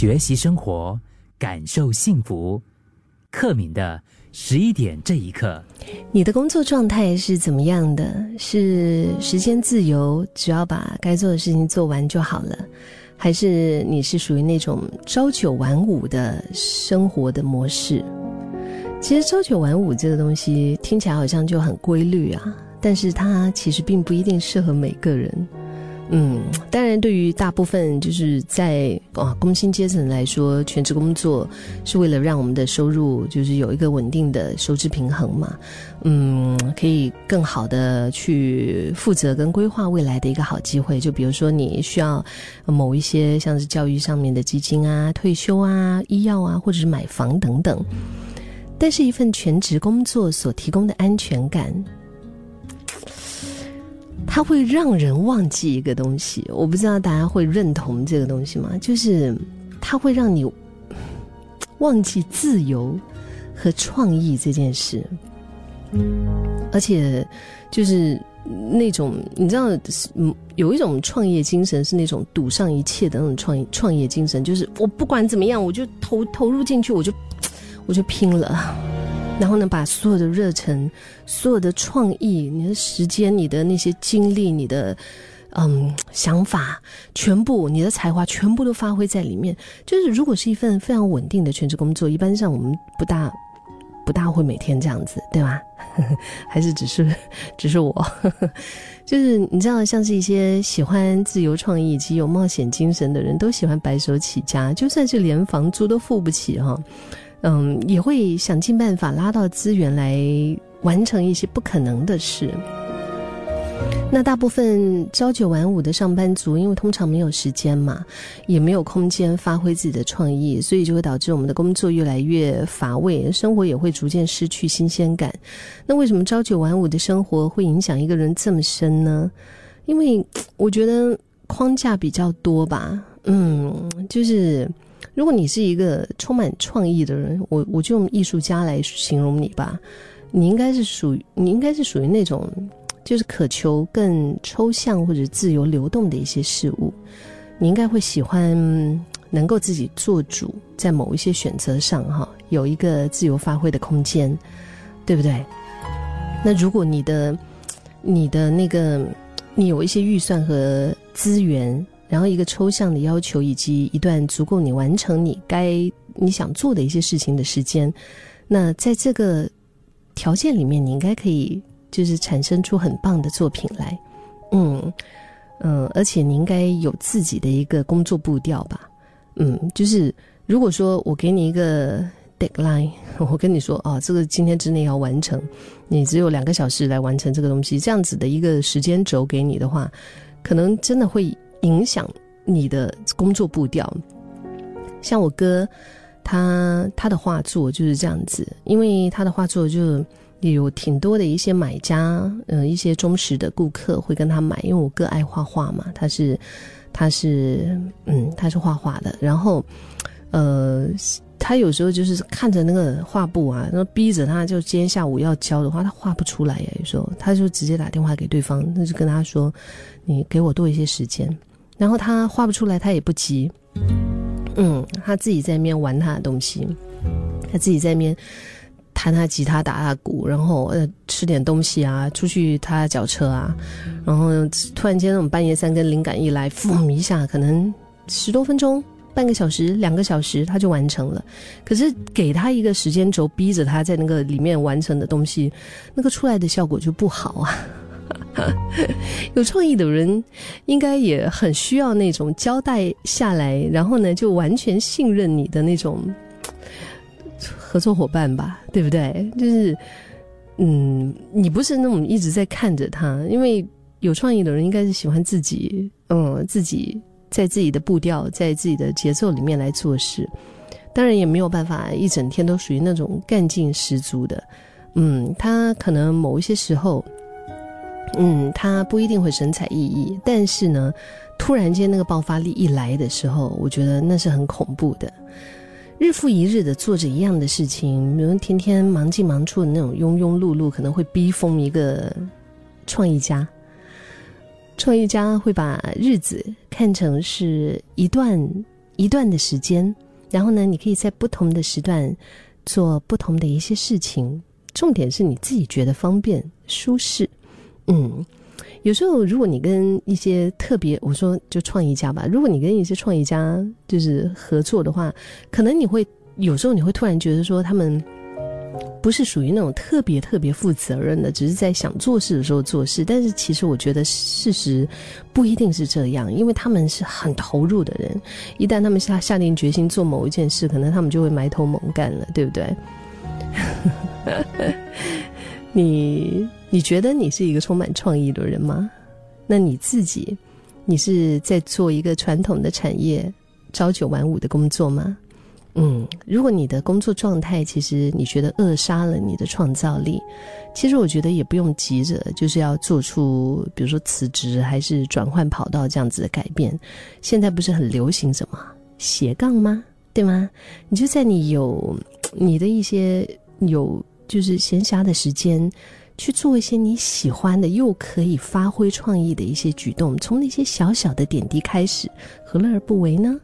学习生活，感受幸福。克敏的十一点这一刻，你的工作状态是怎么样的？是时间自由，只要把该做的事情做完就好了，还是你是属于那种朝九晚五的生活的模式？其实朝九晚五这个东西听起来好像就很规律啊，但是它其实并不一定适合每个人。嗯，当然，对于大部分就是在啊工薪阶层来说，全职工作是为了让我们的收入就是有一个稳定的收支平衡嘛。嗯，可以更好的去负责跟规划未来的一个好机会。就比如说，你需要某一些像是教育上面的基金啊、退休啊、医药啊，或者是买房等等。但是，一份全职工作所提供的安全感。它会让人忘记一个东西，我不知道大家会认同这个东西吗？就是它会让你忘记自由和创意这件事，而且就是那种你知道，嗯，有一种创业精神是那种赌上一切的那种创创业精神，就是我不管怎么样，我就投投入进去，我就我就拼了。然后呢，把所有的热忱、所有的创意、你的时间、你的那些精力、你的嗯想法，全部你的才华，全部都发挥在里面。就是如果是一份非常稳定的全职工作，一般上我们不大不大会每天这样子，对吧？还是只是 只是我，就是你知道，像是一些喜欢自由创意以及有冒险精神的人，都喜欢白手起家，就算是连房租都付不起哈。嗯，也会想尽办法拉到资源来完成一些不可能的事。那大部分朝九晚五的上班族，因为通常没有时间嘛，也没有空间发挥自己的创意，所以就会导致我们的工作越来越乏味，生活也会逐渐失去新鲜感。那为什么朝九晚五的生活会影响一个人这么深呢？因为我觉得框架比较多吧。嗯，就是。如果你是一个充满创意的人，我我就用艺术家来形容你吧。你应该是属于，你应该是属于那种，就是渴求更抽象或者自由流动的一些事物。你应该会喜欢能够自己做主，在某一些选择上哈，有一个自由发挥的空间，对不对？那如果你的你的那个，你有一些预算和资源。然后一个抽象的要求，以及一段足够你完成你该你想做的一些事情的时间，那在这个条件里面，你应该可以就是产生出很棒的作品来，嗯嗯，而且你应该有自己的一个工作步调吧，嗯，就是如果说我给你一个 deadline，我跟你说哦，这个今天之内要完成，你只有两个小时来完成这个东西，这样子的一个时间轴给你的话，可能真的会。影响你的工作步调，像我哥，他他的画作就是这样子，因为他的画作就有挺多的一些买家，嗯，一些忠实的顾客会跟他买，因为我哥爱画画嘛，他是他是嗯他是画画的，然后呃他有时候就是看着那个画布啊，然后逼着他就今天下午要交的话，他画不出来呀，有时候。他就直接打电话给对方，那就跟他说，你给我多一些时间。然后他画不出来，他也不急，嗯，他自己在那边玩他的东西，他自己在那边弹他吉他、打他鼓，然后呃吃点东西啊，出去踏脚车啊，然后突然间那种半夜三更灵感一来，嘣一下，可能十多分钟、半个小时、两个小时他就完成了。可是给他一个时间轴，逼着他在那个里面完成的东西，那个出来的效果就不好啊。有创意的人，应该也很需要那种交代下来，然后呢，就完全信任你的那种 合作伙伴吧，对不对？就是，嗯，你不是那种一直在看着他，因为有创意的人应该是喜欢自己，嗯，自己在自己的步调，在自己的节奏里面来做事。当然，也没有办法一整天都属于那种干劲十足的，嗯，他可能某一些时候。嗯，他不一定会神采奕奕，但是呢，突然间那个爆发力一来的时候，我觉得那是很恐怖的。日复一日的做着一样的事情，比如天天忙进忙出的那种庸庸碌碌，可能会逼疯一个创意家。创意家会把日子看成是一段一段的时间，然后呢，你可以在不同的时段做不同的一些事情。重点是你自己觉得方便舒适。嗯，有时候如果你跟一些特别，我说就创意家吧，如果你跟一些创意家就是合作的话，可能你会有时候你会突然觉得说他们。不是属于那种特别特别负责任的，只是在想做事的时候做事。但是其实我觉得事实不一定是这样，因为他们是很投入的人。一旦他们下下定决心做某一件事，可能他们就会埋头猛干了，对不对？你你觉得你是一个充满创意的人吗？那你自己，你是在做一个传统的产业朝九晚五的工作吗？嗯，如果你的工作状态其实你觉得扼杀了你的创造力，其实我觉得也不用急着就是要做出，比如说辞职还是转换跑道这样子的改变。现在不是很流行什么斜杠吗？对吗？你就在你有你的一些有就是闲暇的时间，去做一些你喜欢的又可以发挥创意的一些举动，从那些小小的点滴开始，何乐而不为呢？